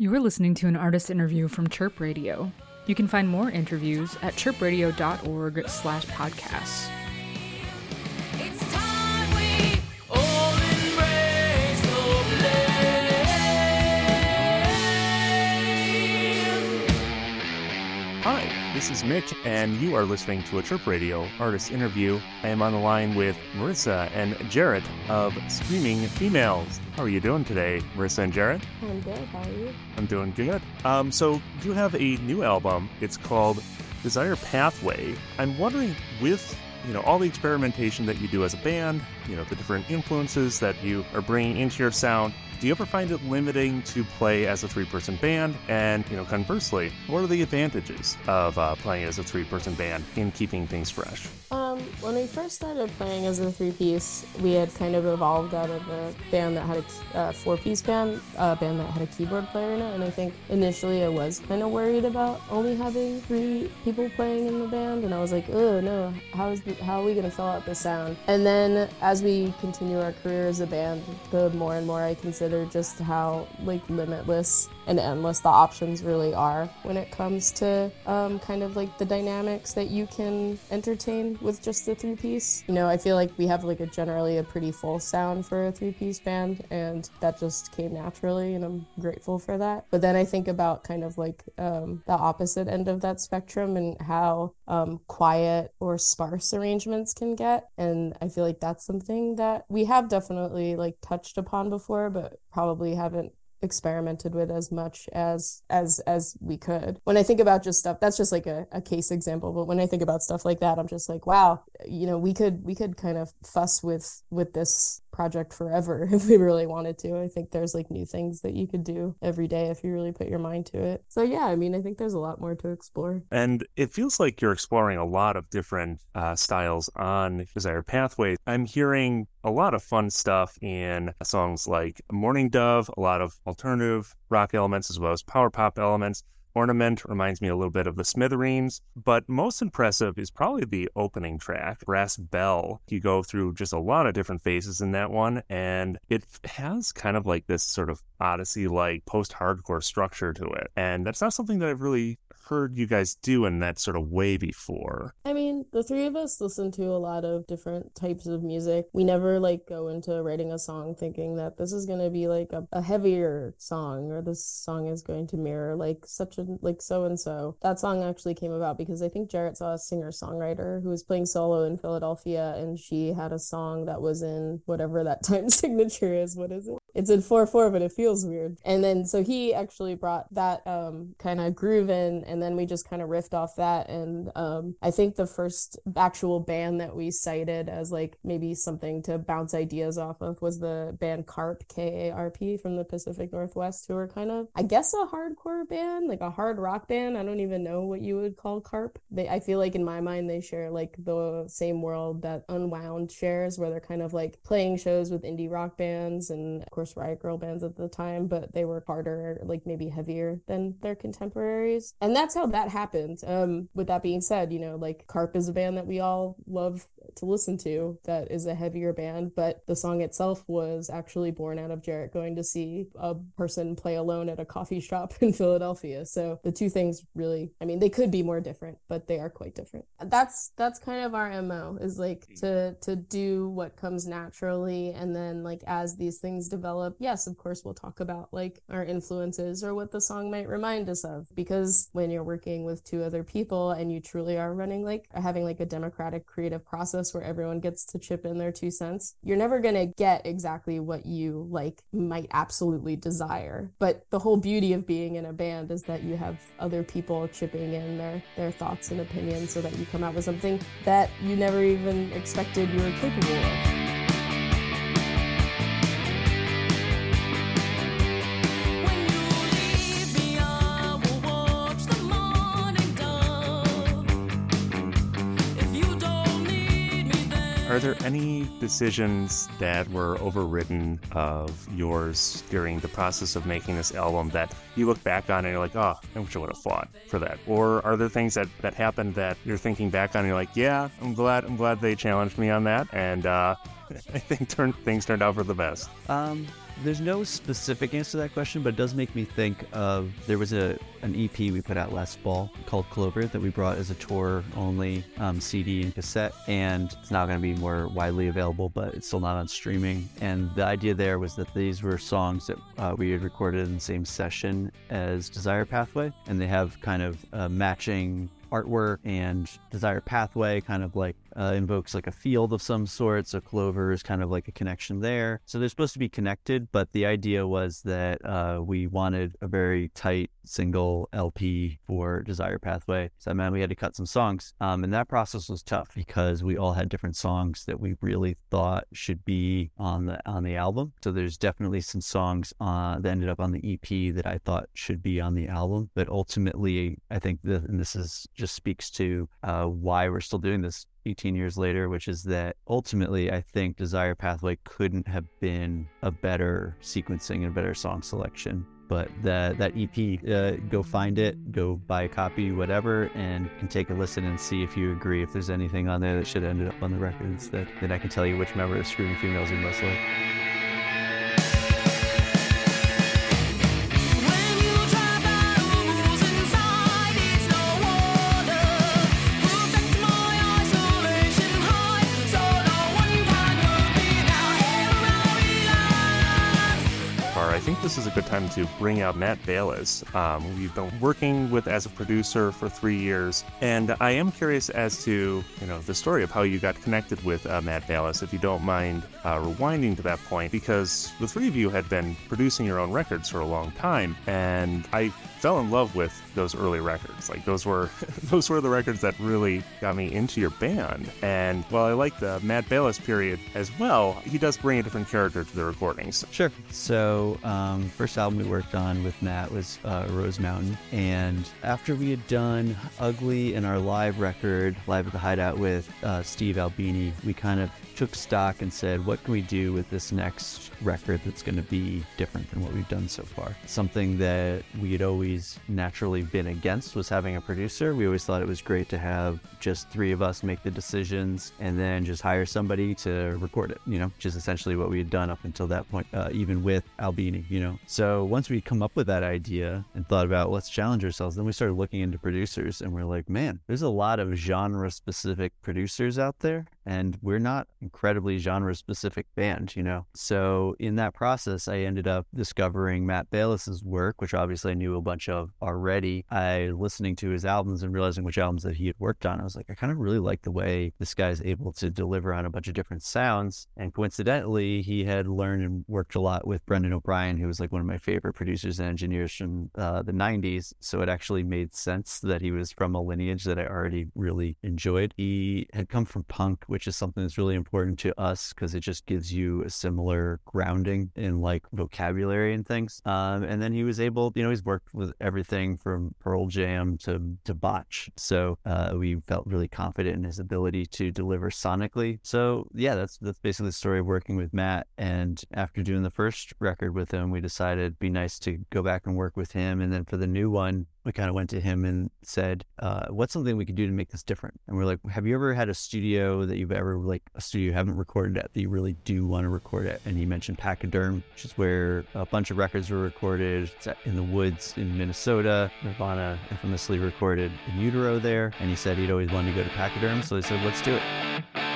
You are listening to an artist interview from Chirp Radio. You can find more interviews at chirpradio.org slash podcasts. This is Mick, and you are listening to a Chirp Radio artist interview. I am on the line with Marissa and Jarrett of Screaming Females. How are you doing today, Marissa and Jarrett? I'm good. How are you? I'm doing good. Um, so you have a new album. It's called Desire Pathway. I'm wondering, with you know all the experimentation that you do as a band, you know the different influences that you are bringing into your sound. Do you ever find it limiting to play as a three-person band? And you know, conversely, what are the advantages of uh, playing as a three-person band in keeping things fresh? Um, when we first started playing as a three-piece, we had kind of evolved out of a band that had a uh, four-piece band, a band that had a keyboard player in it, and I think initially I was kind of worried about only having three people playing in the band, and I was like, oh no, how is the, how are we gonna fill out the sound? And then as we continue our career as a band, the more and more I consider just how like limitless and endless the options really are when it comes to um, kind of like the dynamics that you can entertain with just the three piece. You know, I feel like we have like a generally a pretty full sound for a three piece band, and that just came naturally, and I'm grateful for that. But then I think about kind of like um, the opposite end of that spectrum and how um, quiet or sparse arrangements can get, and I feel like that's something that we have definitely like touched upon before, but probably haven't experimented with as much as as as we could. When i think about just stuff that's just like a, a case example but when i think about stuff like that i'm just like wow you know we could we could kind of fuss with with this project forever if we really wanted to i think there's like new things that you could do every day if you really put your mind to it so yeah i mean i think there's a lot more to explore And it feels like you're exploring a lot of different uh, styles on Desire Pathway. I'm hearing a lot of fun stuff in songs like Mourning Dove, a lot of alternative rock elements as well as power pop elements. Ornament reminds me a little bit of the Smithereens, but most impressive is probably the opening track, Brass Bell. You go through just a lot of different phases in that one, and it has kind of like this sort of Odyssey like post hardcore structure to it. And that's not something that I've really heard you guys do in that sort of way before. I mean, the three of us listen to a lot of different types of music. We never like go into writing a song thinking that this is going to be like a, a heavier song or this song is going to mirror like such a like so and so. That song actually came about because I think Jarrett saw a singer songwriter who was playing solo in Philadelphia and she had a song that was in whatever that time signature is. What is it? It's in 4 4, but it feels weird. And then so he actually brought that um, kind of groove in and then we just kind of riffed off that. And um, i think the first actual band that we cited as like maybe something to bounce ideas off of was the band Karp k-a-r-p from the pacific northwest who are kind of i guess a hardcore band like a hard rock band. I don't even know what you would call Karp they i feel like in my mind they share like the same world that unwound shares where they're kind of like playing shows with indie rock bands and course riot grrrl bands at the time but they were harder like maybe heavier than their contemporaries and that's how that happened. Um, with that being said, you know, like Karp is a band that we all love to listen to that is a heavier band, but the song itself was actually born out of Jarrett going to see a person play alone at a coffee shop in Philadelphia. So the two things really, I mean, they could be more different, but they are quite different. That's that's kind of our MO is like mm. to to do what comes naturally and then like as these things develop, yes, of course we'll talk about like our influences or what the song might remind us of because when you're working with two other people and you truly are running like having like a democratic creative process where everyone gets to chip in their two cents you're never going to get exactly what you like might absolutely desire. But the whole beauty of being in a band is that you have other people chipping in their their thoughts and opinions so that you come out with something that you never even expected you were capable of Are there any decisions that were overridden of yours during the process of making this album that you look back on and you're like, oh, I wish I would have fought for that? Or are there things that, that happened that you're thinking back on and you're like, yeah, I'm glad I'm glad they challenged me on that and uh, I think turn, things turned out for the best. Um, There's no specific answer to that question, but it does make me think of there was a an EP we put out last fall called Clover that we brought as a tour only um, CD and cassette, and it's now going to be more widely available, but it's still not on streaming. And the idea there was that these were songs that uh, we had recorded in the same session as Desire Pathway, and they have kind of uh, matching artwork and desire pathway kind of like uh, invokes like a field of some sort so clover is kind of like a connection there. So they're supposed to be connected but the idea was that uh, we wanted a very tight single lp for desire pathway. So that meant we had to cut some songs um, and that process was tough because we all had different songs that we really thought should be on the on the album. So there's definitely some songs uh, that ended up on the ep that i thought should be on the album. But ultimately i think that and this is just speaks to uh, why we're still doing this 18 years later, which is that ultimately I think Desire Pathway couldn't have been a better sequencing and better song selection. But that that EP, uh, go find it, go buy a copy, whatever, and can take a listen and see if you agree. If there's anything on there that should have ended up on the records, that then I can tell you which member of Screaming Females you most like. This is a good time to bring out Matt Bayles. Um, we've been working with as a producer for three years, and I am curious as to you know the story of how you got connected with uh, Matt Bayles. If you don't mind uh, rewinding to that point, because the three of you had been producing your own records for a long time, and I fell in love with those early records. Like those were those were the records that really got me into your band. And while I like the Matt Bayles period as well, he does bring a different character to the recordings. Sure. So, um, first album we worked on with Matt was uh, Rose Mountain, and after we had done Ugly and our live record, Live at the Hideout with uh, Steve Albini, we kind of took stock and said, what can we do with this next record that's going to be different than what we've done so far? Something that we had always naturally been against was having a producer. We always thought it was great to have just three of us make the decisions and then just hire somebody to record it, you know, which is essentially what we had done up until that point, uh, even with Albini, you know. So once we come up with that idea and thought about let's challenge ourselves, then we started looking into producers and we're like, man, there's a lot of genre specific producers out there and we're not incredibly genre specific band, you know. So in that process, I ended up discovering Matt Bayles's work, which obviously I knew a bunch of already. I listening to his albums and realizing which albums that he had worked on. I was like, I kind of really like the way this guy's able to deliver on a bunch of different sounds. And coincidentally, he had learned and worked a lot with Brendan O'Brien, who was like one of my favorite producers and engineers from uh, the 90s. So it actually made sense that he was from a lineage that I already really enjoyed. He had come from punk, which is something that's really important to us because it just gives you a similar grounding in like vocabulary and things. Um, and then he was able, you know, he's worked with everything from Pearl Jam to to Botch. So uh, we felt really confident in his ability to deliver sonically. So yeah, that's that's basically the story of working with Matt. And after doing the first record with him, we decided it'd be nice to go back and work with him. And then for the new one, we kind of went to him and said, uh, "What's something we could do to make this different?" And we're like, "Have you ever had a studio that you've ever like a studio you haven't recorded at that you really do want to record at?" And he mentioned Pachyderm, which is where a bunch of records were recorded. In the woods in Minnesota. Nirvana infamously recorded In Utero there, and he said he'd always wanted to go to Pachyderm, so they said, "Let's do it."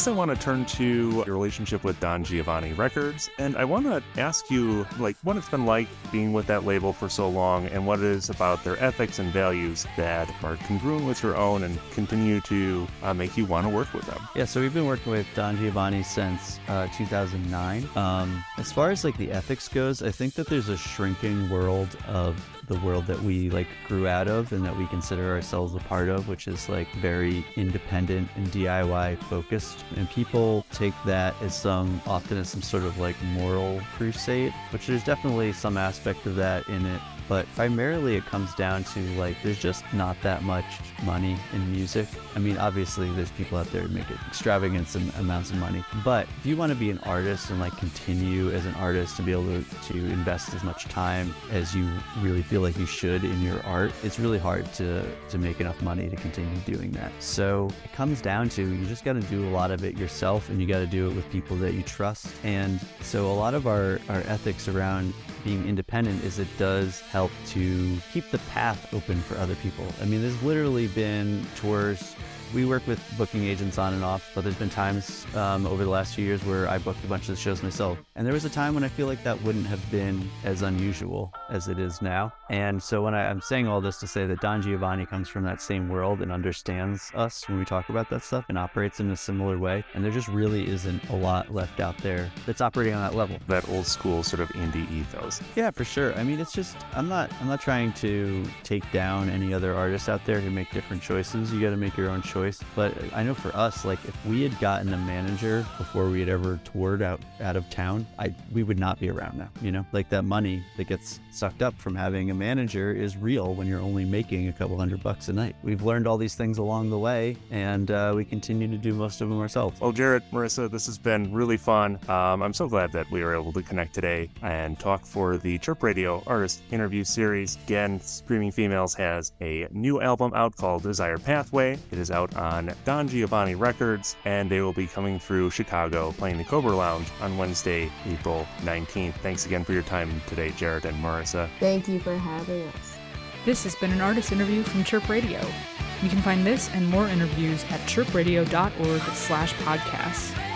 Next, I want to turn to your relationship with Don Giovanni Records, and I want to ask you, like, what it's been like being with that label for so long, and what it is about their ethics and values that are congruent with your own and continue to uh, make you want to work with them. Yeah, so we've been working with Don Giovanni since uh, 2009. Um, as far as like the ethics goes, I think that there's a shrinking world of the world that we like grew out of and that we consider ourselves a part of, which is like very independent and DIY focused. And people take that as some often as some sort of like moral crusade, which there's definitely some aspect of that in it but primarily it comes down to like there's just not that much money in music. I mean, obviously there's people out there who make extravagant am- amounts of money, but if you want to be an artist and like continue as an artist and be able to, to invest as much time as you really feel like you should in your art, it's really hard to to make enough money to continue doing that. So it comes down to you just got to do a lot of it yourself and you got to do it with people that you trust. And so a lot of our our ethics around being independent is it does help to keep the path open for other people. I mean, there's literally been tours. We work with booking agents on and off, but there's been times um, over the last few years where I booked a bunch of the shows myself. And there was a time when I feel like that wouldn't have been as unusual as it is now. And so when I, I'm saying all this to say that Don Giovanni comes from that same world and understands us when we talk about that stuff and operates in a similar way. And there just really isn't a lot left out there that's operating on that level. That old school sort of indie ethos. Yeah, for sure. I mean, it's just I'm not I'm not trying to take down any other artists out there who make different choices. You got to make your own choice. But I know for us, like if we had gotten a manager before we had ever toured out out of town, I we would not be around now. You know, like that money that gets sucked up from having a manager is real when you're only making a couple hundred bucks a night. We've learned all these things along the way, and uh, we continue to do most of them ourselves. Well, Jarrett, Marissa, this has been really fun. Um, I'm so glad that we were able to connect today and talk for the Chirp Radio Artist Interview Series. Again, Screaming Females has a new album out called Desire Pathway. It is out on Don Giovanni Records, and they will be coming through Chicago playing the Cobra Lounge on Wednesday, April 19th. Thanks again for your time today, Jarrett and Marissa. Thank you for having us. This has been an artist interview from Chirp Radio. You can find this and more interviews at chirpradio.org slash podcasts.